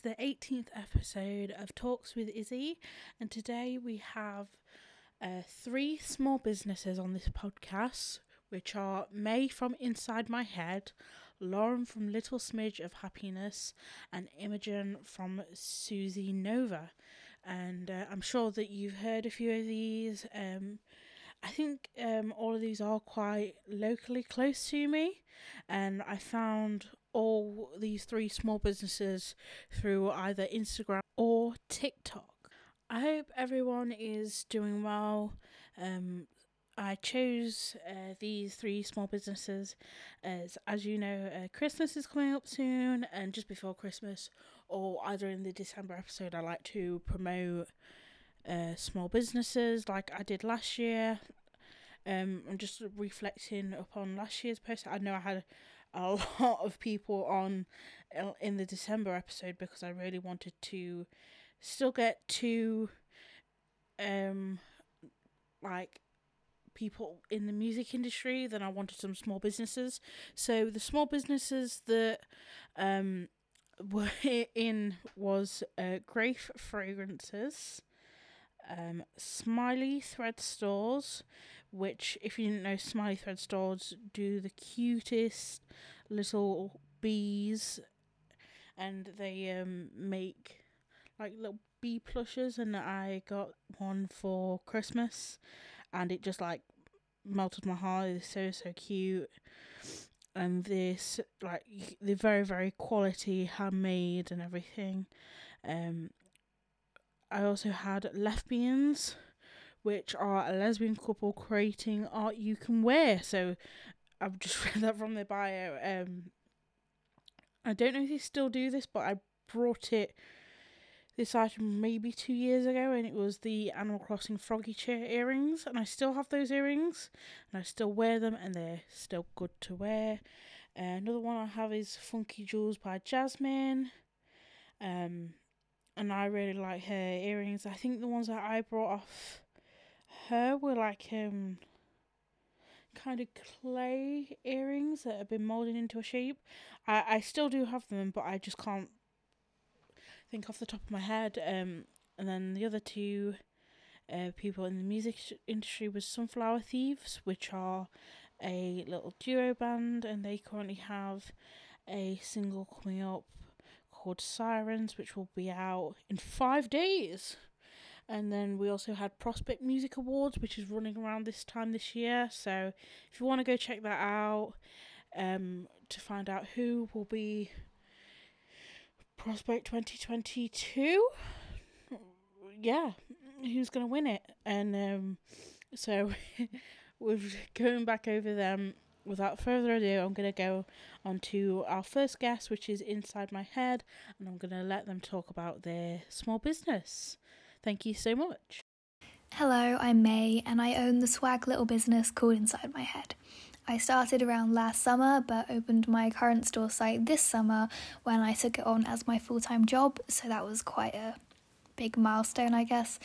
18th episode of Talks with Izzy, and today we have uh, three small businesses on this podcast, which are May from Inside My Head, Lauren from Little Smidge of Happiness, and Imogen from Susie Nova. And uh, I'm sure that you've heard a few of these. Um, I think um, all of these are quite locally close to me, and I found all these three small businesses through either Instagram or TikTok. I hope everyone is doing well. Um, I chose uh, these three small businesses as, as you know, uh, Christmas is coming up soon, and just before Christmas, or either in the December episode, I like to promote uh, small businesses like I did last year. Um, I'm just reflecting upon last year's post. I know I had a lot of people on uh, in the December episode because I really wanted to still get to um like people in the music industry then I wanted some small businesses. So the small businesses that um were in was uh, Grafe Fragrances um, Smiley Thread Stores, which, if you didn't know, Smiley Thread Stores do the cutest little bees, and they um make like little bee plushes, and I got one for Christmas, and it just like melted my heart. It's so so cute. And this, like, they're very, very quality, handmade, and everything. Um, I also had lesbians, which are a lesbian couple creating art you can wear. So I've just read that from their bio. Um, I don't know if they still do this, but I brought it this item maybe two years ago, and it was the Animal Crossing Froggy Chair earrings, and I still have those earrings, and I still wear them, and they're still good to wear. Uh, another one I have is Funky Jewels by Jasmine. Um, and I really like her earrings. I think the ones that I brought off her were like um kind of clay earrings that have been molded into a shape. I I still do have them, but I just can't think off the top of my head. Um, and then the other two uh, people in the music industry was Sunflower Thieves, which are a little duo band, and they currently have a single coming up called Sirens, which will be out in five days. And then we also had Prospect Music Awards, which is running around this time this year. So if you want to go check that out, um, to find out who will be Prospect 2022, yeah, who's going to win it. And um, so we're going back over them without further ado, I'm going to go on to our first guest, which is Inside My Head, and I'm going to let them talk about their small business. Thank you so much. Hello, I'm May, and I own the swag little business called Inside My Head. I started around last summer, but opened my current store site this summer when I took it on as my full time job, so that was quite a big milestone, I guess.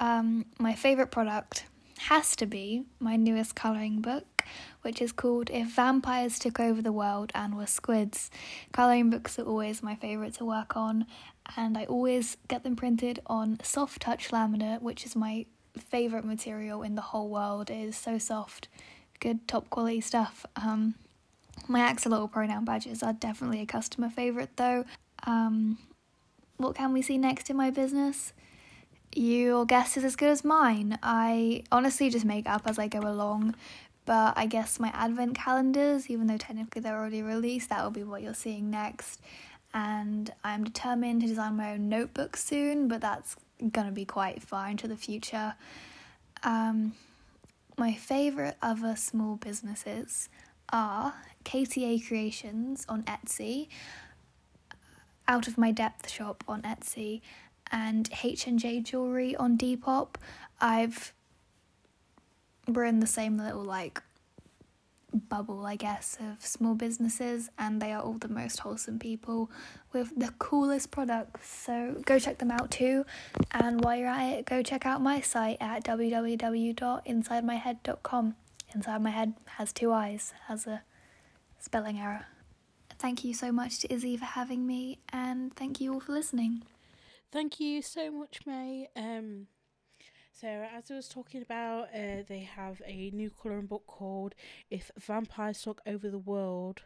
Um, my favourite product has to be my newest colouring book, which is called If Vampires Took Over the World and Were Squids. Colouring books are always my favourite to work on, and I always get them printed on soft touch laminate, which is my favourite material in the whole world. It is so soft, good top quality stuff. Um, my axolotl pronoun badges are definitely a customer favourite though. Um, what can we see next in my business? Your guess is as good as mine. I honestly just make up as I go along, but I guess my advent calendars, even though technically they're already released, that will be what you're seeing next. And I'm determined to design my own notebook soon, but that's gonna be quite far into the future. Um, my favourite other small businesses are KTA Creations on Etsy, Out of My Depth shop on Etsy, and H&J jewelry on Depop. I've we're in the same little like bubble, I guess, of small businesses, and they are all the most wholesome people with the coolest products. So go check them out too. And while you're at it, go check out my site at www.insidemyhead.com. Inside My Head has two eyes, has a spelling error. Thank you so much to Izzy for having me, and thank you all for listening. Thank you so much, May. Um, so as I was talking about, uh, they have a new colouring book called "If Vampires Took Over the World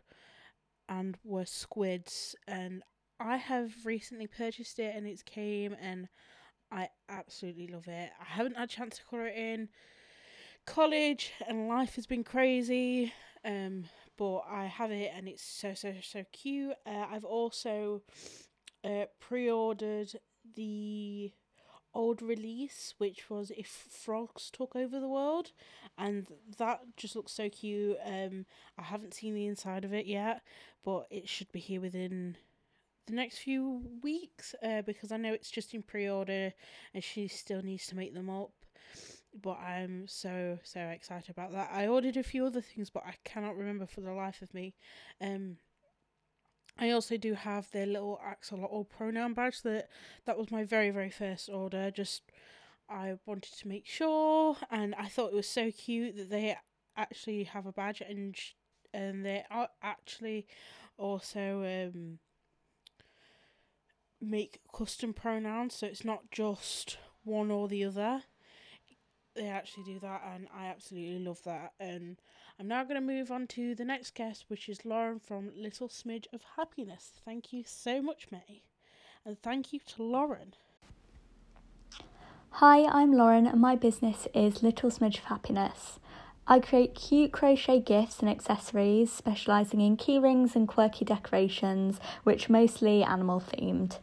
and Were Squids," and I have recently purchased it, and it's came, and I absolutely love it. I haven't had a chance to colour it in college, and life has been crazy. Um, but I have it, and it's so so so cute. Uh, I've also uh, pre-ordered the old release, which was if frogs took over the world, and that just looks so cute. Um, I haven't seen the inside of it yet, but it should be here within the next few weeks uh, because I know it's just in pre-order, and she still needs to make them up. But I'm so so excited about that. I ordered a few other things, but I cannot remember for the life of me. Um, I also do have the little axolotl pronoun badge that that was my very very first order. Just I wanted to make sure, and I thought it was so cute that they actually have a badge and and they are actually also um make custom pronouns, so it's not just one or the other. They actually do that, and I absolutely love that. And I'm now going to move on to the next guest, which is Lauren from Little Smidge of Happiness. Thank you so much, May. And thank you to Lauren. Hi, I'm Lauren, and my business is Little Smidge of Happiness. I create cute crochet gifts and accessories, specialising in key rings and quirky decorations, which mostly animal themed.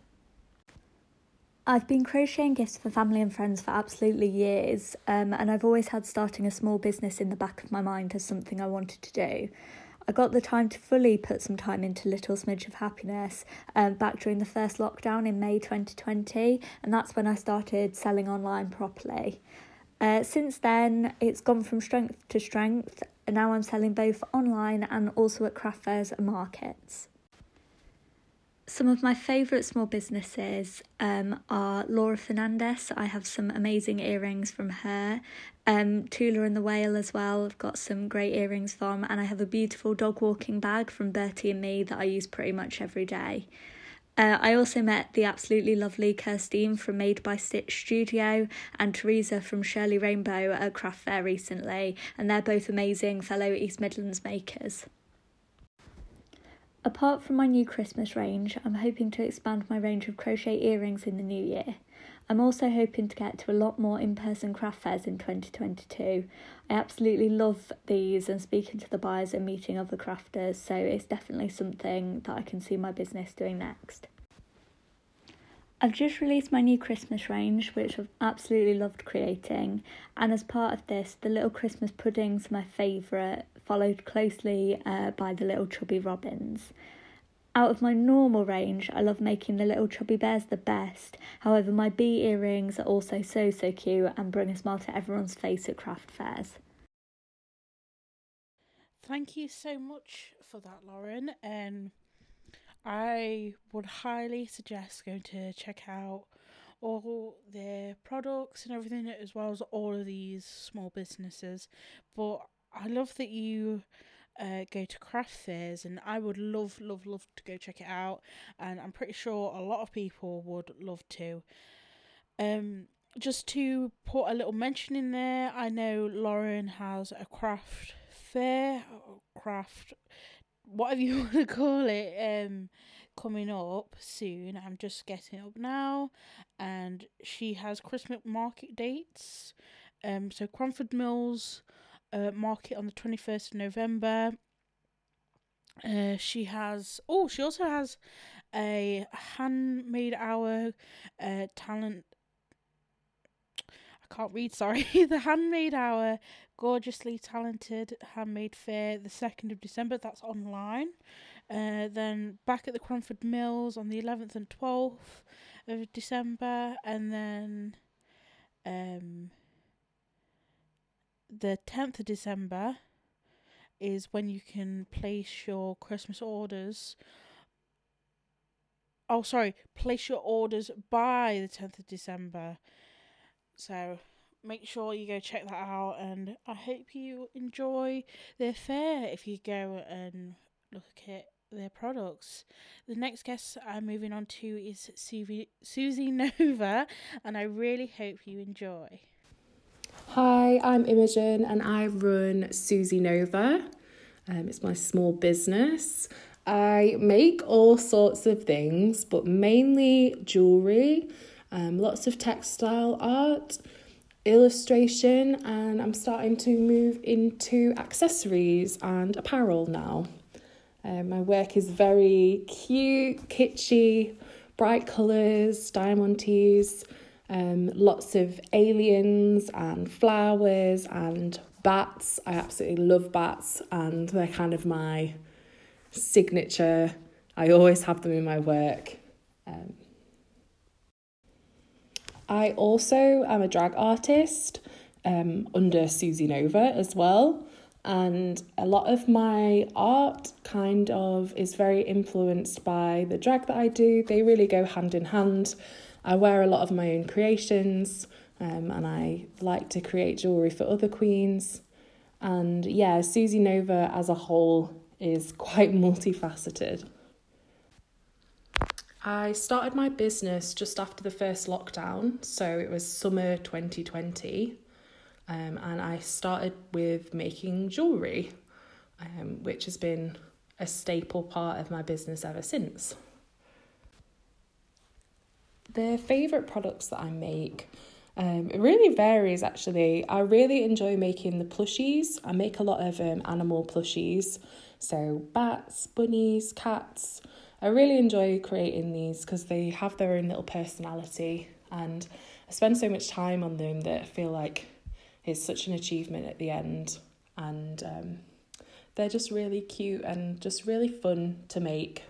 I've been crocheting gifts for family and friends for absolutely years, um, and I've always had starting a small business in the back of my mind as something I wanted to do. I got the time to fully put some time into Little Smidge of Happiness um, back during the first lockdown in May 2020, and that's when I started selling online properly. Uh, since then, it's gone from strength to strength, and now I'm selling both online and also at craft fairs and markets. Some of my favourite small businesses um, are Laura Fernandez. I have some amazing earrings from her. Um, Tula and the Whale as well. I've got some great earrings from, and I have a beautiful dog walking bag from Bertie and Me that I use pretty much every day. Uh, I also met the absolutely lovely Kirstine from Made by Stitch Studio and Teresa from Shirley Rainbow at a Craft Fair recently, and they're both amazing fellow East Midlands makers. Apart from my new Christmas range, I'm hoping to expand my range of crochet earrings in the new year. I'm also hoping to get to a lot more in person craft fairs in 2022. I absolutely love these and speaking to the buyers and meeting other crafters, so it's definitely something that I can see my business doing next. I've just released my new Christmas range, which I've absolutely loved creating, and as part of this, the little Christmas puddings are my favourite followed closely uh, by the little chubby robins. Out of my normal range, I love making the little chubby bears the best. However, my bee earrings are also so so cute and bring a smile to everyone's face at craft fairs. Thank you so much for that, Lauren. Um, I would highly suggest going to check out all their products and everything, as well as all of these small businesses. But I love that you uh, go to craft fairs, and I would love, love, love to go check it out. And I'm pretty sure a lot of people would love to. Um, just to put a little mention in there, I know Lauren has a craft fair, craft, whatever you want to call it, um, coming up soon. I'm just getting up now, and she has Christmas market dates. Um, so Cromford Mills uh, market on the 21st of November. Uh, she has, oh, she also has a handmade hour uh, talent. I can't read, sorry. the handmade hour, gorgeously talented handmade fair, the 2nd of December. That's online. Uh, then back at the Cromford Mills on the 11th and 12th of December. And then um, the 10th of December is when you can place your Christmas orders. Oh, sorry, place your orders by the 10th of December. So make sure you go check that out, and I hope you enjoy their fair if you go and look at their products. The next guest I'm moving on to is Susie, Susie Nova, and I really hope you enjoy. Hi, I'm Imogen and I run Susie Nova. Um, it's my small business. I make all sorts of things, but mainly jewellery, um, lots of textile art, illustration, and I'm starting to move into accessories and apparel now. Um, my work is very cute, kitschy, bright colours, diamantes, um, lots of aliens and flowers and bats. I absolutely love bats, and they're kind of my signature. I always have them in my work. Um, I also am a drag artist um, under Susie Nova as well. And a lot of my art kind of is very influenced by the drag that I do. They really go hand in hand. I wear a lot of my own creations um, and I like to create jewellery for other queens. And yeah, Susie Nova as a whole is quite multifaceted. I started my business just after the first lockdown, so it was summer 2020. Um, and I started with making jewellery, um, which has been a staple part of my business ever since. The favourite products that I make, um, it really varies actually. I really enjoy making the plushies. I make a lot of um, animal plushies, so bats, bunnies, cats. I really enjoy creating these because they have their own little personality and I spend so much time on them that I feel like it's such an achievement at the end and um, they're just really cute and just really fun to make.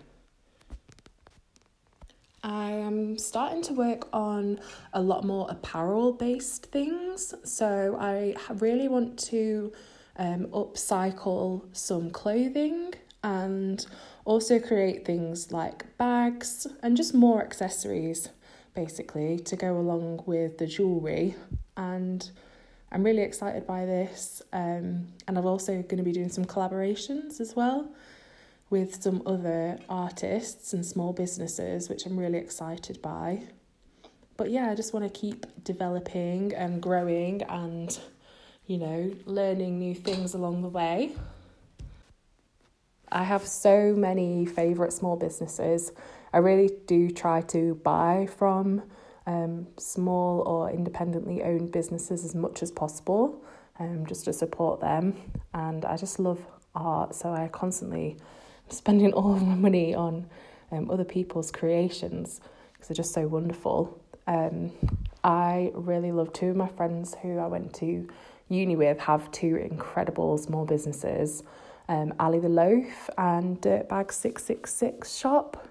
I am starting to work on a lot more apparel based things. So I really want to um, upcycle some clothing and also create things like bags and just more accessories basically to go along with the jewellery and I'm really excited by this um, and I'm also going to be doing some collaborations as well with some other artists and small businesses which I'm really excited by but yeah I just want to keep developing and growing and you know learning new things along the way I have so many favourite small businesses. I really do try to buy from um, small or independently owned businesses as much as possible, um, just to support them. And I just love art, so I constantly spending all of my money on um, other people's creations because they're just so wonderful. Um, I really love two of my friends who I went to uni with have two incredible small businesses um, Ali the Loaf and Dirtbag 666 shop.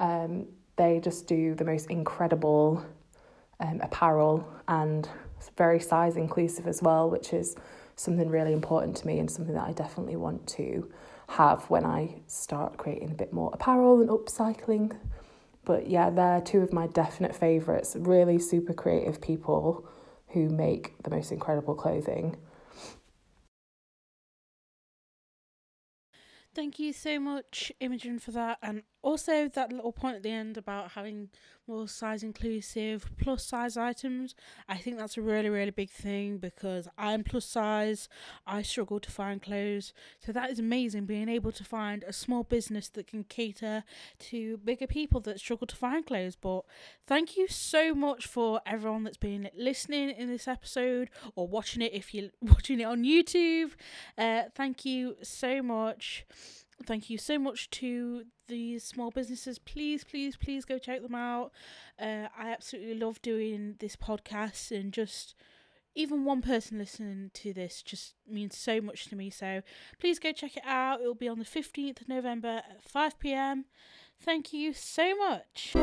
Um, they just do the most incredible um, apparel and very size inclusive as well, which is something really important to me and something that I definitely want to have when I start creating a bit more apparel and upcycling. But yeah, they're two of my definite favourites, really super creative people who make the most incredible clothing. Thank you so much, Imogen, for that. And also that little point at the end about having more size inclusive plus size items i think that's a really really big thing because i'm plus size i struggle to find clothes. So that is amazing being able to find a small business that can cater to bigger people that struggle to find clothes. But thank you so much for everyone that's been listening in this episode or watching it if you're watching it on youtube. Uh, thank you so much thank you so much to these small businesses. Please, please, please go check them out. Uh, I absolutely love doing this podcast, and just even one person listening to this just means so much to me. So please go check it out. It will be on the 15th of November at 5 pm. Thank you so much.